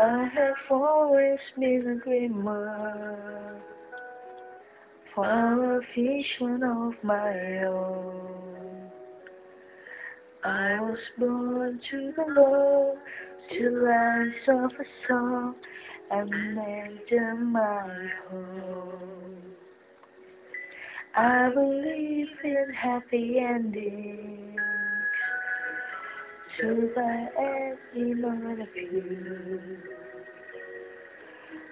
I have always been a dreamer for a vision of my own. I was born to the Lord, to lands of a song, and made them my home. I believe in happy endings to every one of you.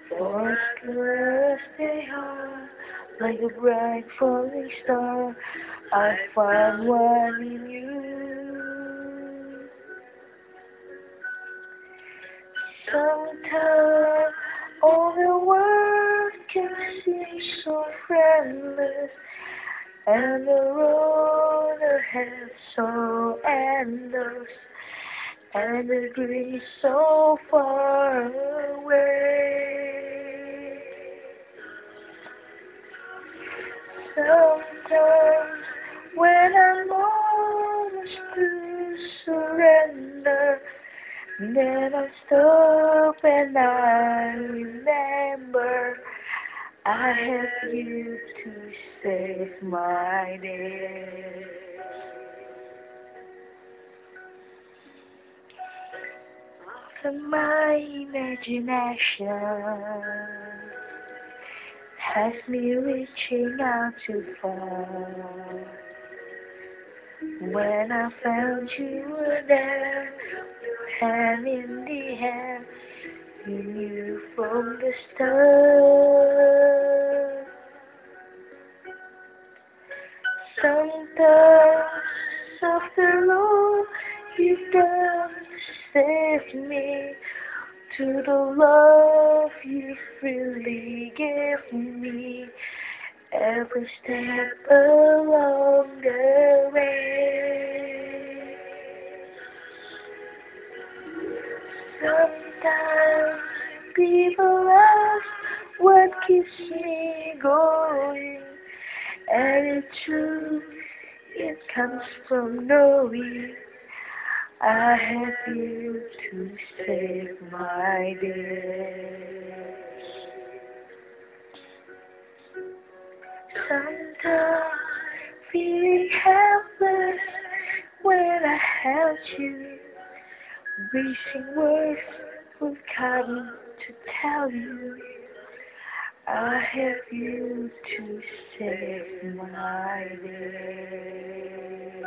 For as they are, like a bright falling star, I find one in you. Sometimes all the world can seem so friendless, and the road ahead so endless, and the dream so far away. Sometimes when I'm almost to surrender, then I stop and I remember I have you to save my days. My imagination has me reaching out too far. When I found you were there, hand in the hand, you knew from the start. Sometimes me, to the love you freely give me, every step along the way. Sometimes people ask what keeps me going, and it's true, it comes from knowing I have you to save my days. Sometimes feeling helpless when I held you, wishing words would come to tell you I have you to save my days.